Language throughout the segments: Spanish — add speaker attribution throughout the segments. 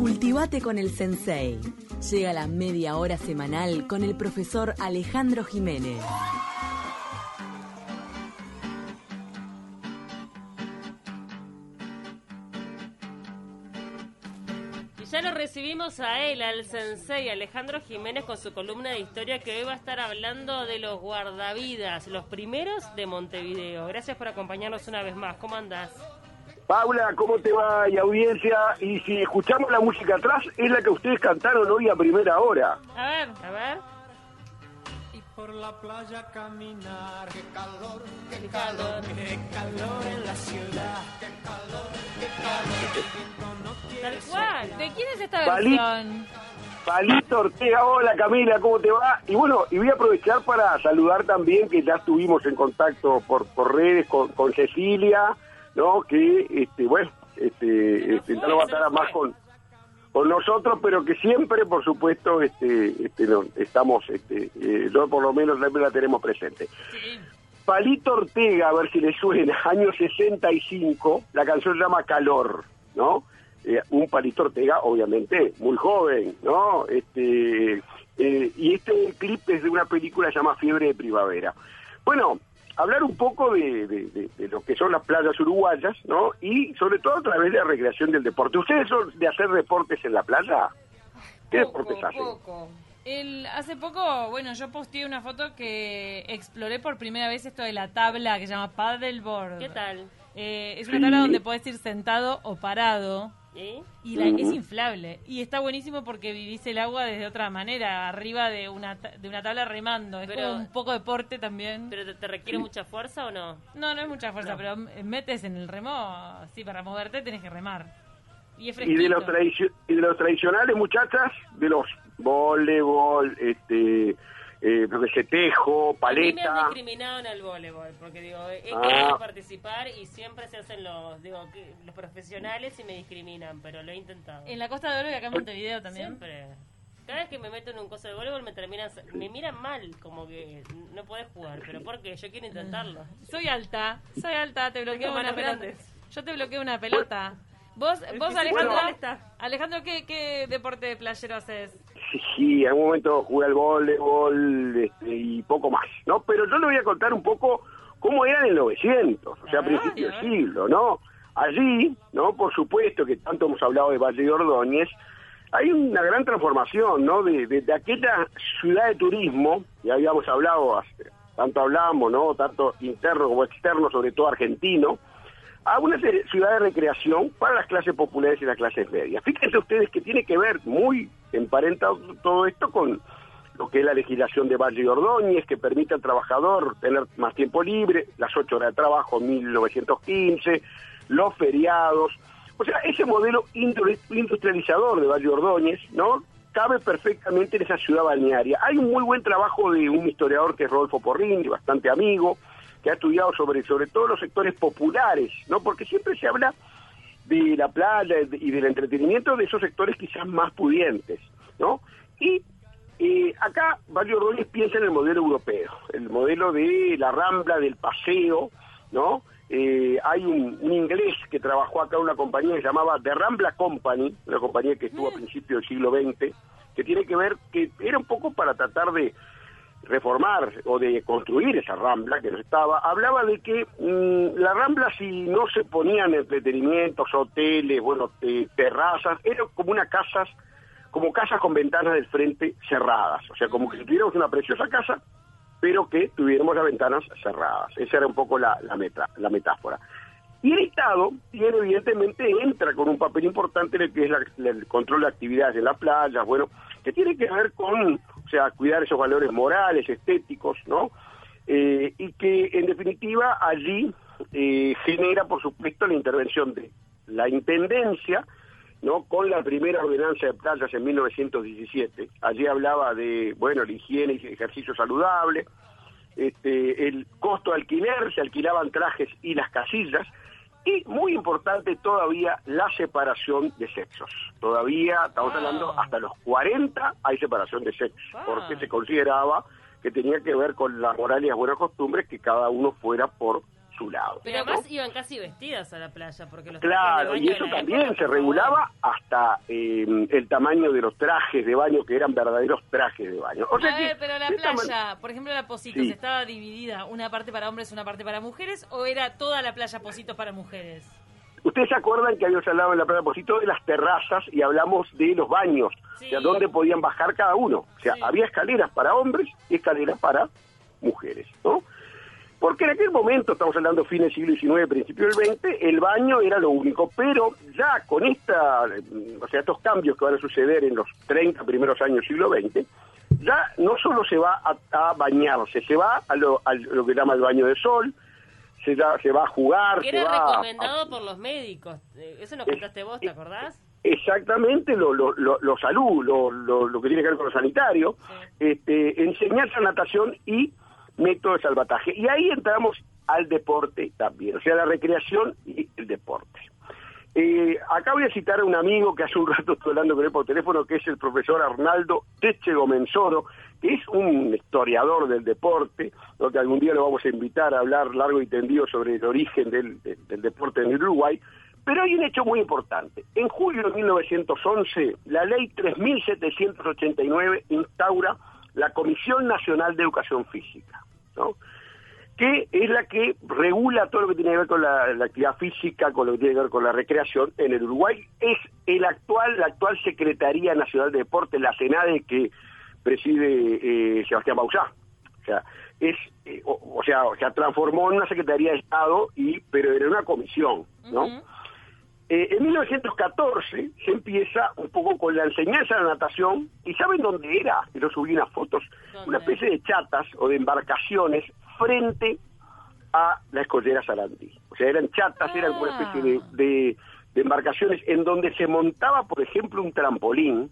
Speaker 1: Cultivate con el Sensei. Llega la media hora semanal con el profesor Alejandro Jiménez.
Speaker 2: Y ya lo recibimos a él, al sensei Alejandro Jiménez, con su columna de historia que hoy va a estar hablando de los guardavidas, los primeros de Montevideo. Gracias por acompañarnos una vez más. ¿Cómo andás?
Speaker 3: Paula, ¿cómo te va? Y audiencia, y si escuchamos la música atrás, es la que ustedes cantaron hoy a primera hora.
Speaker 2: A ver, a ver.
Speaker 4: Y por la playa caminar, qué calor, qué
Speaker 2: calor.
Speaker 4: qué calor en la ciudad, qué calor, qué calor. No
Speaker 2: Tal
Speaker 4: quiere
Speaker 2: cual.
Speaker 5: ¿De quién es esta versión?
Speaker 3: Palito Ortega, hola Camila, ¿cómo te va? Y bueno, y voy a aprovechar para saludar también que ya estuvimos en contacto por, por redes con, con Cecilia, ¿no? Que, este, bueno, este, este, no va a más con, con nosotros, pero que siempre, por supuesto, este, este, no, estamos, este, eh, por lo menos siempre la tenemos presente. Palito Ortega, a ver si le suena, año 65, la canción se llama Calor, ¿no? Eh, un Palito Ortega, obviamente, muy joven, ¿no? Este, eh, y este clip es de una película que se llama Fiebre de Primavera. Bueno, hablar un poco de, de- de- de lo que son las playas uruguayas, ¿no? Y sobre todo a través de la recreación del deporte. ¿Ustedes son de hacer deportes en la playa? ¿Qué deportes hacen?
Speaker 2: poco.
Speaker 5: El, hace poco, bueno, yo posteé una foto que exploré por primera vez esto de la tabla que se llama paddleboard.
Speaker 2: ¿Qué tal?
Speaker 5: Eh, es una tabla donde podés ir sentado o parado
Speaker 2: ¿Y?
Speaker 5: y la, es inflable. Y está buenísimo porque vivís el agua desde otra manera, arriba de una, ta- de una tabla remando. Es
Speaker 2: Pero-
Speaker 5: como un poco deporte también.
Speaker 2: ¿Pero te, te requiere mucha fuerza o no?
Speaker 5: no, no es mucha fuerza,
Speaker 2: No.
Speaker 5: pero metes en el remo, sí, para moverte tenés que remar. Y es
Speaker 3: y de los y de los tradicionales muchachas de los voleibol este eh, lo que sé, tejo
Speaker 2: A mí me han
Speaker 3: paleta
Speaker 2: discriminado en el voleibol, porque digo, he
Speaker 3: Ah.
Speaker 2: querido participar y siempre se hacen los, digo, que- los profesionales y me discriminan, pero lo he intentado.
Speaker 5: En la Costa de Oro y acá en Montevideo también.
Speaker 2: Siempre. Cada vez que me meto en un coso de voleibol me terminan, me miran mal, como que no podés jugar, pero porque yo quiero intentarlo.
Speaker 5: Soy alta, soy alta, te bloqueo una pelota. Yo te bloqueo una pelota. Vos, vos Alejandro. Alejandro, ¿qué, ¿qué deporte de playero haces?
Speaker 3: Sí, en un momento jugué al voleibol este, y poco más no pero yo le voy a contar un poco cómo era en el 900 o sea a principios del siglo no allí no por supuesto que tanto hemos hablado de Valle de Ordóñez hay una gran transformación no de, de- de aquella ciudad de turismo ya habíamos hablado hace- tanto hablamos no tanto interno como externo sobre todo argentino a una ciudad de recreación para las clases populares y las clases medias. Fíjense ustedes que tiene que ver muy emparentado todo esto con lo que es la legislación de Valle Ordóñez, que permite al trabajador tener más tiempo libre, las ocho horas de trabajo en 1915, los feriados. O sea, ese modelo indu- industrializador de Valle Ordóñez, ¿no? Cabe perfectamente en esa ciudad balnearia. Hay un muy buen trabajo de un historiador que es Rodolfo Porrini, bastante amigo, que ha estudiado sobre, sobre todo los sectores populares, ¿no? Porque siempre se habla de la playa y del entretenimiento de esos sectores quizás más pudientes, ¿no? Y eh, acá Valle Ordóñez piensa en el modelo europeo, el modelo de la rambla, del paseo, ¿no? Eh, hay un, un inglés que trabajó acá en una compañía que se llamaba The Rambla Company, una compañía que estuvo a principios del siglo XX, que tiene que ver, que era un poco para tratar de reformar o de construir esa rambla que no estaba, hablaba de que mm, la rambla si no se ponían entretenimientos, hoteles, bueno, eh, terrazas, era como una casa, como casas con ventanas del frente cerradas, o sea, como que si tuviéramos una preciosa casa, pero que tuviéramos las ventanas cerradas. Esa era un poco la, la, meta, la metáfora. Y el Estado tiene, evidentemente, entra con un papel importante en el que es la- el control de actividades en las playas, bueno, que tiene que ver con, o sea, cuidar esos valores morales, estéticos, ¿no? Eh, y que, en definitiva, allí eh, genera, por supuesto, la intervención de la Intendencia, ¿no? Con la primera ordenanza de playas en 1917. Allí hablaba de, bueno, la higiene y ejercicio saludable, este, el costo de alquiler, se alquilaban trajes y las casillas, y muy importante todavía la separación de sexos. Todavía, estamos
Speaker 2: Ah.
Speaker 3: hablando, hasta los 40 hay separación de sexos,
Speaker 2: Ah.
Speaker 3: porque se consideraba que tenía que ver con las morales y las buenas costumbres que cada uno fuera por su lado.
Speaker 2: Pero
Speaker 3: ¿no?
Speaker 2: además iban casi vestidas a la playa, porque los
Speaker 3: Claro,
Speaker 2: de
Speaker 3: y eso
Speaker 2: de
Speaker 3: también
Speaker 2: época,
Speaker 3: se regulaba hasta eh, el tamaño de los trajes de baño, que eran verdaderos trajes de baño. O sea
Speaker 5: a
Speaker 3: que,
Speaker 5: ver, pero la
Speaker 3: de
Speaker 5: playa, por ejemplo, la Positos,
Speaker 3: Sí.
Speaker 5: ¿estaba dividida una parte para hombres, una parte para mujeres? ¿O era toda la playa Positos para mujeres?
Speaker 3: Ustedes se acuerdan que habíamos hablado en la playa Posito de las terrazas y hablamos de los baños,
Speaker 5: Sí.
Speaker 3: o sea, dónde podían bajar cada uno. O sea,
Speaker 5: Sí.
Speaker 3: había escaleras para hombres y escaleras para mujeres, ¿no? Porque en aquel momento, estamos hablando fines del siglo XIX, principio del XX, el baño era lo único, pero ya con esta, eh, o sea, estos cambios que van a suceder en los 30 primeros años del siglo XX, ya no solo se va a, a bañarse, se va a lo, a lo que llama el baño de sol, se, ya- se va a jugar,
Speaker 2: Que
Speaker 3: se
Speaker 2: era
Speaker 3: va a-
Speaker 2: recomendado por los médicos. Eh, Eso nos contaste vos, ¿te acordás?
Speaker 3: exactamente lo, lo, lo, lo salud, lo, lo, lo que tiene que ver con lo sanitario, este, enseñanza, natación y método de salvataje. Y ahí entramos al deporte también, o sea, la recreación y el deporte. Eh, acá voy a citar a un amigo que hace un rato estoy hablando con él por teléfono, que es el profesor Arnaldo Teche Gomenzoro, que es un historiador del deporte, ¿no? que algún día lo vamos a invitar a hablar largo y tendido sobre el origen del, del- del deporte en el Uruguay. Pero hay un hecho muy importante. En julio de 1911, la ley 3789 instaura la Comisión Nacional de Educación Física, ¿no? que es la que regula todo lo que tiene que ver con la, actividad física, con lo que tiene que ver con la recreación en el Uruguay. Es el actual, la actual Secretaría Nacional de Deporte, la SENADE, que preside eh, Sebastián Bauzá. O sea, es, eh, o, sea, se transformó en una Secretaría de Estado, y pero era una comisión, ¿no? Eh, en 1914 se empieza un poco con la enseñanza de la natación, y ¿saben dónde era? Yo subí unas fotos,
Speaker 2: ¿Dónde?
Speaker 3: una especie de chatas o de embarcaciones frente a la escollera Sarandí. O sea, eran chatas, eran una especie de, de- de embarcaciones en donde se montaba, por ejemplo, un trampolín,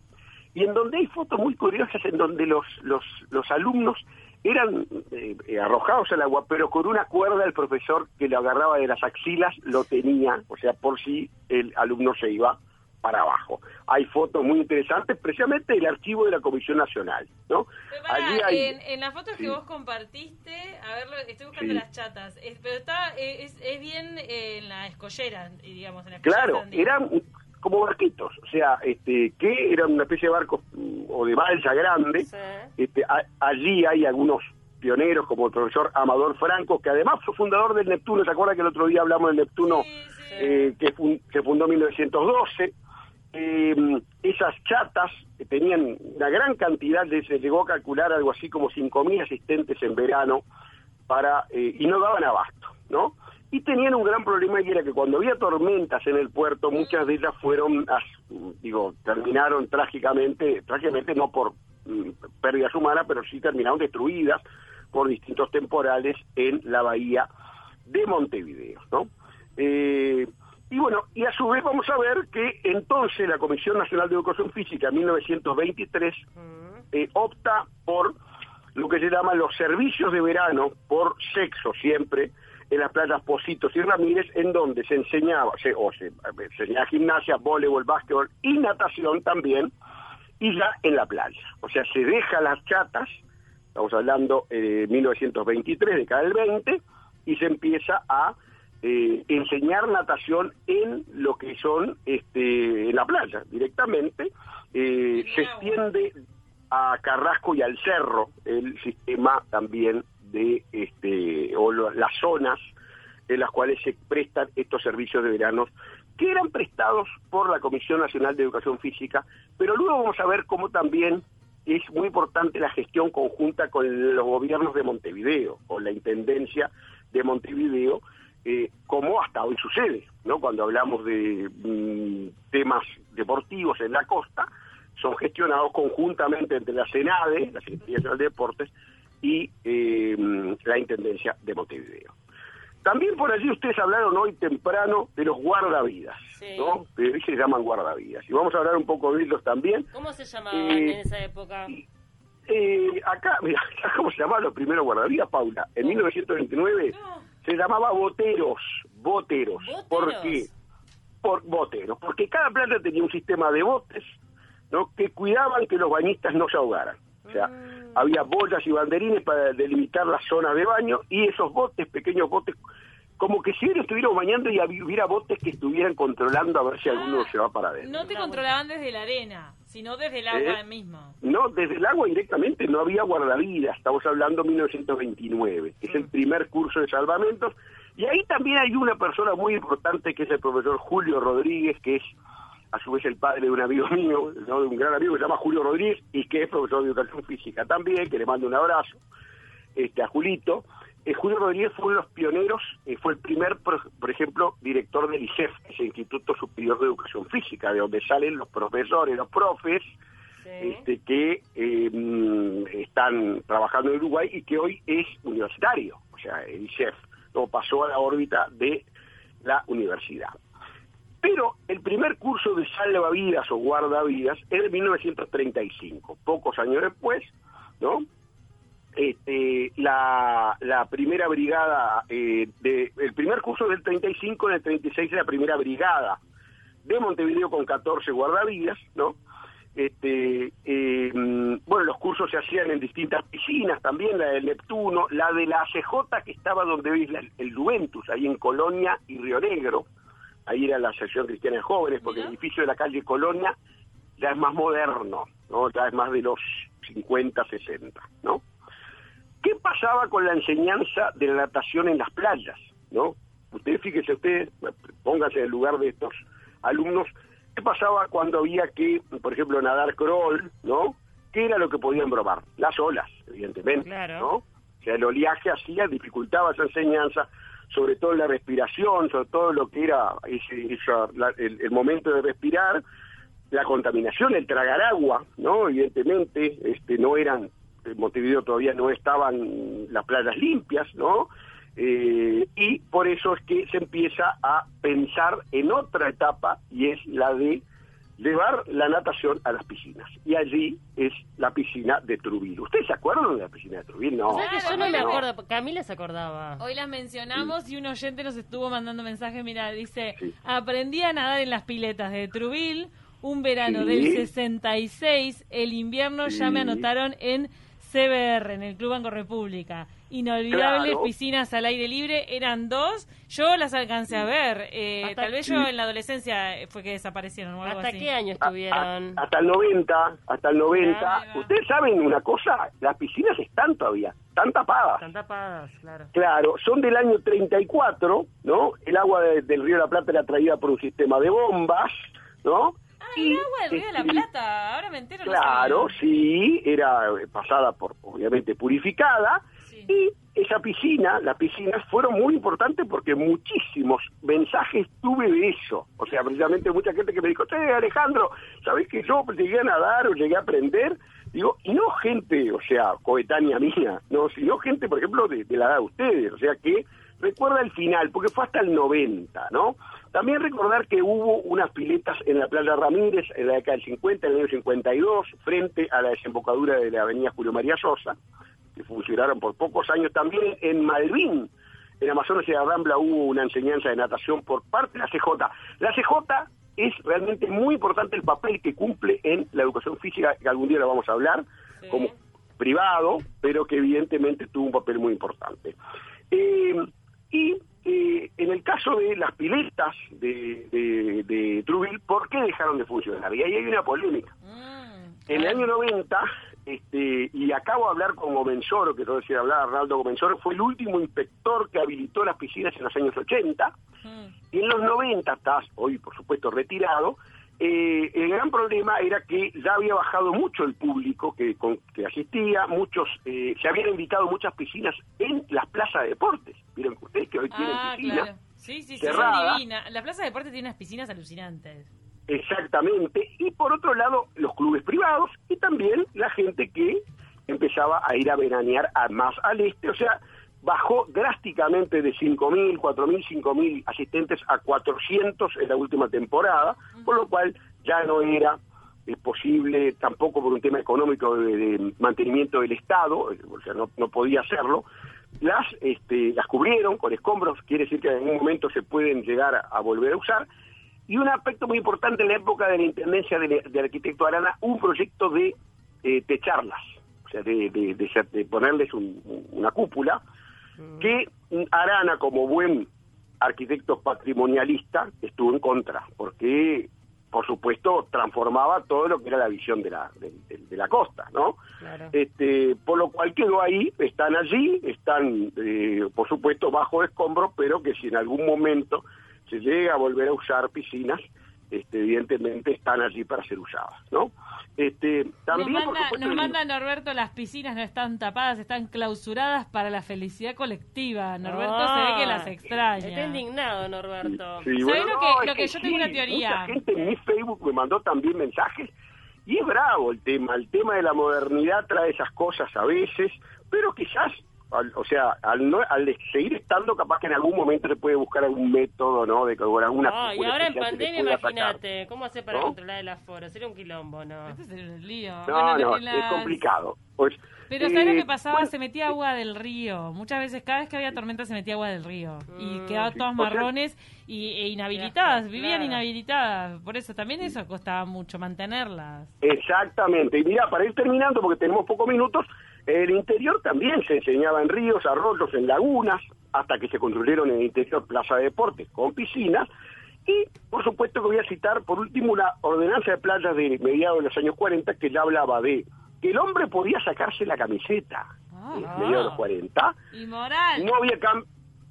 Speaker 3: y en donde hay fotos muy curiosas en donde los, los, los alumnos eran eh, eh, arrojados al agua, pero con una cuerda el profesor que lo agarraba de las axilas lo tenía, o sea, por si el alumno se iba para abajo. Hay fotos muy interesantes, precisamente del archivo de la Comisión Nacional, ¿no?
Speaker 5: Pero pará,
Speaker 3: Allí hay-
Speaker 5: en, en las fotos
Speaker 3: Sí.
Speaker 5: que vos compartiste, a ver, estoy buscando
Speaker 3: Sí.
Speaker 5: las chatas, es- pero está, eh, es, es bien eh, en la escollera, digamos, en la
Speaker 3: Claro, eran como barquitos, o sea, este, que eran una especie de barcos o de balsa grande.
Speaker 2: Sí.
Speaker 3: Este, a- allí hay algunos pioneros como el profesor Amador Franco, que además fue fundador del Neptuno. ¿Se acuerda que el otro día hablamos del Neptuno
Speaker 5: Sí, sí.
Speaker 3: eh, que fun- se fundó en 1912? Eh, esas chatas que tenían una gran cantidad, de, se llegó a calcular algo así como 5.000 asistentes en verano para eh, y no daban abasto, ¿no? Y tenían un gran problema y era que cuando había tormentas en el puerto, muchas de ellas fueron, digo, terminaron trágicamente, trágicamente no por mm, pérdidas humanas, pero sí terminaron destruidas por distintos temporales en la bahía de Montevideo, ¿no? Eh, y bueno, y a su vez vamos a ver que entonces la Comisión Nacional de Educación Física en 1923 eh, opta por lo que se llama los servicios de verano por sexo siempre en las playas Positos y Ramírez, en donde se enseñaba, se, o se, se enseñaba gimnasia, voleibol, básquetbol y natación también, y ya en la playa. O sea, se deja las chatas, estamos hablando de 1923, de cada el 20, y se empieza a eh, enseñar natación en lo que son este, en la playa directamente. Eh, se extiende a Carrasco y al Cerro el sistema también de este o las zonas en las cuales se prestan estos servicios de verano que eran prestados por la Comisión Nacional de Educación Física, pero luego vamos a ver cómo también es muy importante la gestión conjunta con los gobiernos de Montevideo, con la Intendencia de Montevideo, eh, como hasta hoy sucede, ¿no? Cuando hablamos de mm, temas deportivos en la costa, son gestionados conjuntamente entre la SENADE, la Secretaría Nacional de Deportes, y eh, la Intendencia de Montevideo. También por allí ustedes hablaron hoy temprano de los guardavidas,
Speaker 2: Sí.
Speaker 3: ¿no? Que hoy se llaman guardavidas. Y vamos a hablar un poco de ellos también.
Speaker 2: ¿Cómo se llamaban
Speaker 3: Eh,
Speaker 2: en esa época?
Speaker 3: Eh, acá, mira, ¿sabes cómo se llamaban los primeros guardavidas, Paula? En 1929
Speaker 5: No.
Speaker 3: se llamaba boteros, boteros. ¿Por
Speaker 2: ¿Boteros?
Speaker 3: qué? Por boteros, porque cada playa tenía un sistema de botes, ¿no? Que cuidaban que los bañistas no se ahogaran. O sea, había boyas y banderines para delimitar las zonas de baño y esos botes, pequeños botes, como que si hoy estuviéramos bañando y hubiera botes que estuvieran controlando a ver si alguno se va para adentro.
Speaker 5: No te controlaban desde la arena, sino desde el agua
Speaker 3: ¿Eh?
Speaker 5: mismo.
Speaker 3: No, desde el agua directamente no había guardavidas, estamos hablando 1929, que es el primer curso de salvamentos, y ahí también hay una persona muy importante que es el profesor Julio Rodríguez, que es a su vez el padre de un amigo mío, ¿no? de un gran amigo que se llama Julio Rodríguez, y que es profesor de educación física también, que le mando un abrazo este, a Julito. Eh, Julio Rodríguez fue uno de los pioneros, eh, fue el primer, por, por ejemplo, director del ISEF, que es el Instituto Superior de Educación Física, de donde salen los profesores, los profes,
Speaker 2: Sí.
Speaker 3: este, que eh, mm, están trabajando en Uruguay y que hoy es universitario, o sea, el ISEF, no pasó a la órbita de la universidad. Pero el primer curso de salvavidas o guardavidas es de 1935, pocos años después, ¿no? Este, la, la primera brigada, eh, de, el primer curso del 35, en el 36 la primera brigada de Montevideo con 14 guardavidas, ¿no? Este, eh, bueno, los cursos se hacían en distintas piscinas, también la del Neptuno, la de la ACJ que estaba donde veis la- el Juventus, ahí en Colonia y Río Negro, ahí era la Asociación Cristiana de Jóvenes, porque el edificio de la calle Colonia ya es más moderno, ¿no? Ya es más de los 50, 60, ¿no? ¿Qué pasaba con la enseñanza de la natación en las playas, no? Ustedes fíjense, ustedes, pónganse en el lugar de estos alumnos, ¿qué pasaba cuando había que, por ejemplo, nadar crawl, ¿no? ¿Qué era lo que podían probar? Las olas, evidentemente,
Speaker 2: Claro.
Speaker 3: ¿no? O sea, el oleaje hacía, dificultaba esa enseñanza, sobre todo la respiración, sobre todo lo que era ese, esa- la- el, momento de respirar, la contaminación, el tragar agua, ¿no? Evidentemente, este, no eran, en Montevideo todavía no estaban las playas limpias, ¿no? Eh, y por eso es que se empieza a pensar en otra etapa y es la de llevar la natación a las piscinas. Y allí es la piscina de Truville. ¿Ustedes se acuerdan de la piscina de Truville? No.
Speaker 2: ¿Sabes que yo no me
Speaker 5: no.
Speaker 2: acuerdo? Camila se acordaba.
Speaker 5: Hoy las mencionamos y un oyente nos estuvo mandando mensajes. Mira, dice:
Speaker 3: Sí.
Speaker 5: Aprendí a nadar en las piletas de Truville. Un verano
Speaker 3: Sí.
Speaker 5: del 66. El invierno ya me anotaron en CBR, en el Club Banco República. Inolvidables
Speaker 3: Claro.
Speaker 5: piscinas al aire libre. Eran dos. Yo las alcancé a ver. Eh, tal vez yo en la adolescencia fue que desaparecieron o algo
Speaker 2: ¿Hasta
Speaker 5: así.
Speaker 2: qué año estuvieron?
Speaker 3: a- hasta el 90, hasta el 90.
Speaker 5: Ahí va.
Speaker 3: Ustedes saben una cosa, las piscinas están todavía, están tapadas.
Speaker 2: Están tapadas, claro.
Speaker 3: Claro, son del año 34, ¿no? El agua de- del Río de la Plata era traída por un sistema de bombas, ¿no?
Speaker 5: Ah, el agua del Río de la Plata. Ahora me entero.
Speaker 3: Claro, sí, era eh, pasada por, obviamente, purificada. Y esa piscina, las piscinas fueron muy importantes porque muchísimos mensajes tuve de eso. O sea, precisamente mucha gente que me dijo, che, Alejandro, ¿sabés que yo llegué a nadar o llegué a aprender? Digo, y no gente, o sea, coetánea mía, no, sino gente, por ejemplo, de, de la edad de ustedes. O sea, que recuerda el final, porque fue hasta el 90, ¿no? También recordar que hubo unas piletas en la playa Ramírez en la década del 50, en el año 52, frente a la desembocadura de la avenida Julio María Sosa, que funcionaron por pocos años también en Malvin. En Amazonas y la Rambla hubo una enseñanza de natación por parte de la CJ. La CJ es realmente muy importante el papel que cumple en la educación física, que algún día lo vamos a hablar,
Speaker 5: Sí.
Speaker 3: como privado, pero que evidentemente tuvo un papel muy importante. Eh, y eh, en el caso de las piletas de, de, de Truville, ¿por qué dejaron de funcionar? Y ahí hay una polémica.
Speaker 5: Mm,
Speaker 3: En el año 90, este, y acabo de hablar con Gomenzoro, que no decía hablar Arnaldo Gomenzoro, fue el último inspector que habilitó las piscinas en los años 80,
Speaker 5: Mm.
Speaker 3: y en los 90, estás hoy por supuesto retirado, eh, el gran problema era que ya había bajado mucho el público que, con- que asistía, muchos eh, se habían invitado muchas piscinas en las plazas de deportes. Vieron que ustedes que hoy tienen
Speaker 5: Ah,
Speaker 3: piscinas.
Speaker 5: claro. Sí, sí, sí,
Speaker 3: cerrada.
Speaker 5: son. La Plaza de Deportes tiene unas piscinas alucinantes.
Speaker 3: Exactamente. Y por otro lado, los clubes privados y también la gente que empezaba a ir a veranear a más al este. O sea, bajó drásticamente de 5.000, 4.000, 5.000 asistentes a 400 en la última temporada, por lo cual ya no era eh, posible, tampoco por un tema económico de, mantenimiento del Estado, eh, o sea, no, no podía hacerlo. Las, este, las cubrieron con escombros, quiere decir que en algún momento se pueden llegar a volver a usar. Y un aspecto muy importante en la época de la intendencia del, del arquitecto Arana, un proyecto de eh, techarlas, o sea, de, de- de de ponerles un- un- una cúpula, que mm, Arana, como buen arquitecto patrimonialista estuvo en contra, porque por supuesto transformaba todo lo que era la visión de la de, de- de la costa, ¿no?
Speaker 2: Claro.
Speaker 3: Este, por lo cual quedó ahí, están allí, están eh, por supuesto bajo escombros, pero que si en algún momento se llega a volver a usar piscinas, este, evidentemente están allí para ser usadas, ¿no? Este, también
Speaker 5: nos manda,
Speaker 3: supuesto,
Speaker 5: nos manda Norberto, las piscinas no están tapadas, están clausuradas para la felicidad colectiva. Norberto se ve que las
Speaker 2: Ah,
Speaker 5: extraña.
Speaker 2: Está indignado, Norberto.
Speaker 3: Sí,
Speaker 5: ¿Sabés lo que-
Speaker 3: es
Speaker 5: lo que yo tengo una teoría?
Speaker 3: Mucha gente en mi Facebook me mandó también mensajes y es bravo el tema. El tema de la modernidad trae esas cosas a veces, pero quizás, al- o sea, al, no, al seguir estando, capaz que en algún momento se puede buscar algún método, ¿no? De con alguna
Speaker 2: No, y
Speaker 3: figura
Speaker 2: ahora en pandemia, imagínate, ¿cómo hace para
Speaker 3: ¿No?
Speaker 2: controlar el aforo? Sería un quilombo, ¿no?
Speaker 5: Este es el lío.
Speaker 3: No,
Speaker 5: Bueno,
Speaker 3: no,
Speaker 5: las-
Speaker 3: es complicado. Pues,
Speaker 5: Pero ¿sabes lo
Speaker 3: eh,
Speaker 5: que pasaba?
Speaker 3: bueno,
Speaker 5: se metía agua del río. Muchas veces, cada vez que había tormenta, se metía agua del río. Y
Speaker 2: Mm.
Speaker 5: quedaban
Speaker 3: Sí,
Speaker 5: todas
Speaker 3: sea-
Speaker 5: marrones y, e inhabilitadas.
Speaker 2: Claro.
Speaker 5: Vivían inhabilitadas. Por eso también eso costaba mucho mantenerlas.
Speaker 3: Exactamente. Y mira, para ir terminando, porque tenemos pocos minutos, el interior también se enseñaba en ríos, arroyos, en lagunas, hasta que se construyeron en el interior plaza de deportes con piscinas. Y, por supuesto, que voy a citar, por último, una ordenanza de playas de mediados de los años 40 que ya hablaba de que el hombre podía sacarse la camiseta
Speaker 5: Ah.
Speaker 3: en mediados de los 40.
Speaker 5: Y moral.
Speaker 3: No había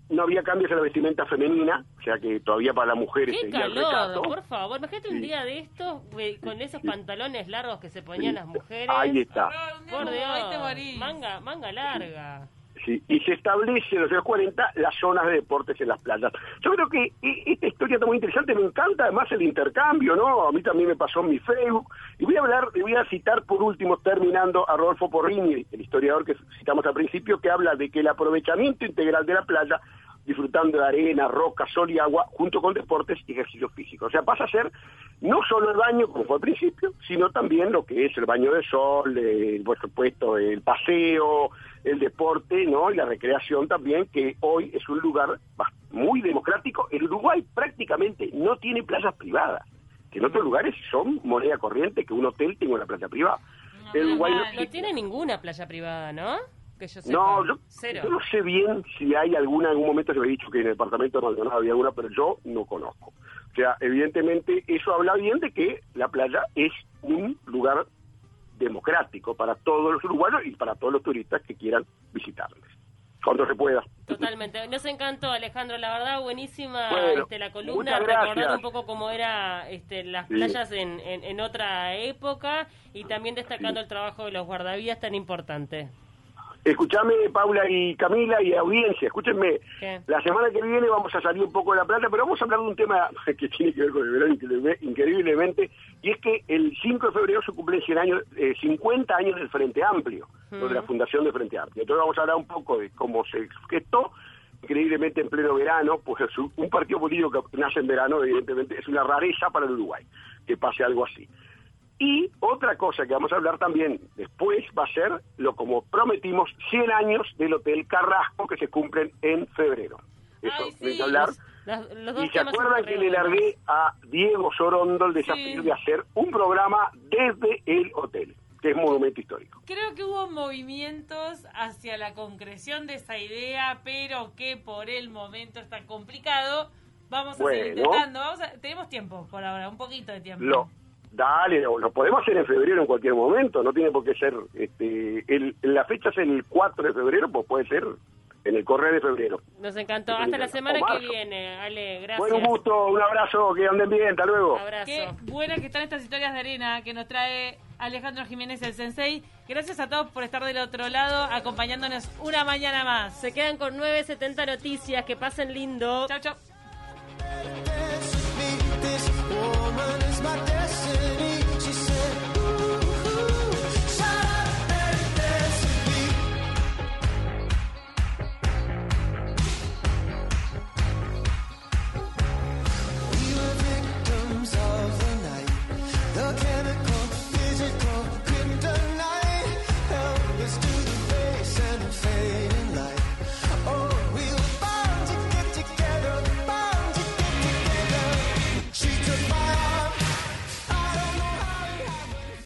Speaker 3: no había cambios en la vestimenta femenina, o sea que todavía para las mujeres
Speaker 2: ¡Qué
Speaker 3: el
Speaker 2: calor!
Speaker 3: recato.
Speaker 2: Por favor, imagínate un
Speaker 3: Sí.
Speaker 2: día de estos güey, con esos pantalones largos que se ponían las mujeres.
Speaker 3: Ahí está.
Speaker 5: Un
Speaker 2: Por Dios,
Speaker 5: hoy te morís.
Speaker 2: manga, manga larga.
Speaker 3: Sí, y se establece en los años 40 las zonas de deportes en las playas. Yo creo que eh, esta historia está muy interesante, me encanta además el intercambio, ¿no? A mí también me pasó en mi Facebook. Y voy a hablar, y voy a citar por último, terminando, a Rodolfo Porrini, historiador que citamos al principio, que habla de que el aprovechamiento integral de la playa, disfrutando de arena, roca, sol y agua, junto con deportes y ejercicio físico. O sea, pasa a ser no solo el baño, como fue al principio, sino también lo que es el baño de sol, eh, por supuesto, el paseo, el deporte, ¿no? Y la recreación también, que hoy es un lugar muy democrático. El Uruguay prácticamente no tiene playas privadas, que en otros lugares son moneda corriente que un hotel tenga una playa privada. El Uruguay no
Speaker 2: tiene ninguna playa privada, ¿no? Que yo sepa.
Speaker 3: no, yo,
Speaker 2: Cero.
Speaker 3: yo no sé bien si hay alguna, en algún momento se me ha dicho que en el departamento de Maldonado había alguna, pero yo no conozco. O sea, evidentemente eso habla bien de que la playa es un lugar democrático para todos los uruguayos y para todos los turistas que quieran visitarles, cuando se pueda.
Speaker 2: Totalmente. Nos encantó, Alejandro. La verdad, buenísima
Speaker 3: Bueno,
Speaker 2: este, la columna. Recordando un poco cómo era este, las
Speaker 3: Sí.
Speaker 2: playas en, en, en otra época y también destacando el trabajo de los guardavidas tan importante.
Speaker 3: Escuchame, Paula y Camila y audiencia, escúchenme.
Speaker 2: ¿Qué?
Speaker 3: La semana que viene vamos a salir un poco de la plata, pero vamos a hablar de un tema que tiene que ver con el verano increíble- increíblemente, y es que el 5 de febrero se cumplen 100 años, eh, 50 años del Frente Amplio, ¿no? de la fundación del Frente Amplio. Entonces vamos a hablar un poco de cómo se gestó increíblemente en pleno verano, pues es un partido político que nace en verano, evidentemente, es una rareza para el Uruguay que pase algo así. Y otra cosa que vamos a hablar también después va a ser, lo como prometimos, 100 años del Hotel Carrasco que se cumplen en febrero. Eso,
Speaker 5: Ay, sí.
Speaker 3: hablar.
Speaker 2: Los, los dos
Speaker 3: Y se acuerdan que le largué a Diego Sorondo el desafío
Speaker 5: Sí.
Speaker 3: de hacer un programa desde el hotel, que es monumento histórico.
Speaker 5: Creo que hubo movimientos hacia la concreción de esa idea, pero que por el momento está complicado. Vamos a seguir intentando. Vamos a- tenemos tiempo por ahora, un poquito de tiempo.
Speaker 3: Lo, dale, lo, lo podemos hacer en febrero en cualquier momento, no tiene por qué ser, este, el, la fecha es el 4 de febrero, pues puede ser en el correo de febrero.
Speaker 2: Nos encantó. Hasta la semana que viene, Ale. Gracias.
Speaker 3: Bueno, un gusto, un abrazo, que anden bien, hasta luego.
Speaker 2: Abrazo.
Speaker 5: Qué buenas que están estas historias de arena que nos trae Alejandro Jiménez, el sensei. Gracias a todos por estar del otro lado, acompañándonos una mañana más.
Speaker 2: Se quedan con 970 noticias. Que pasen lindo.
Speaker 5: Chao, chao.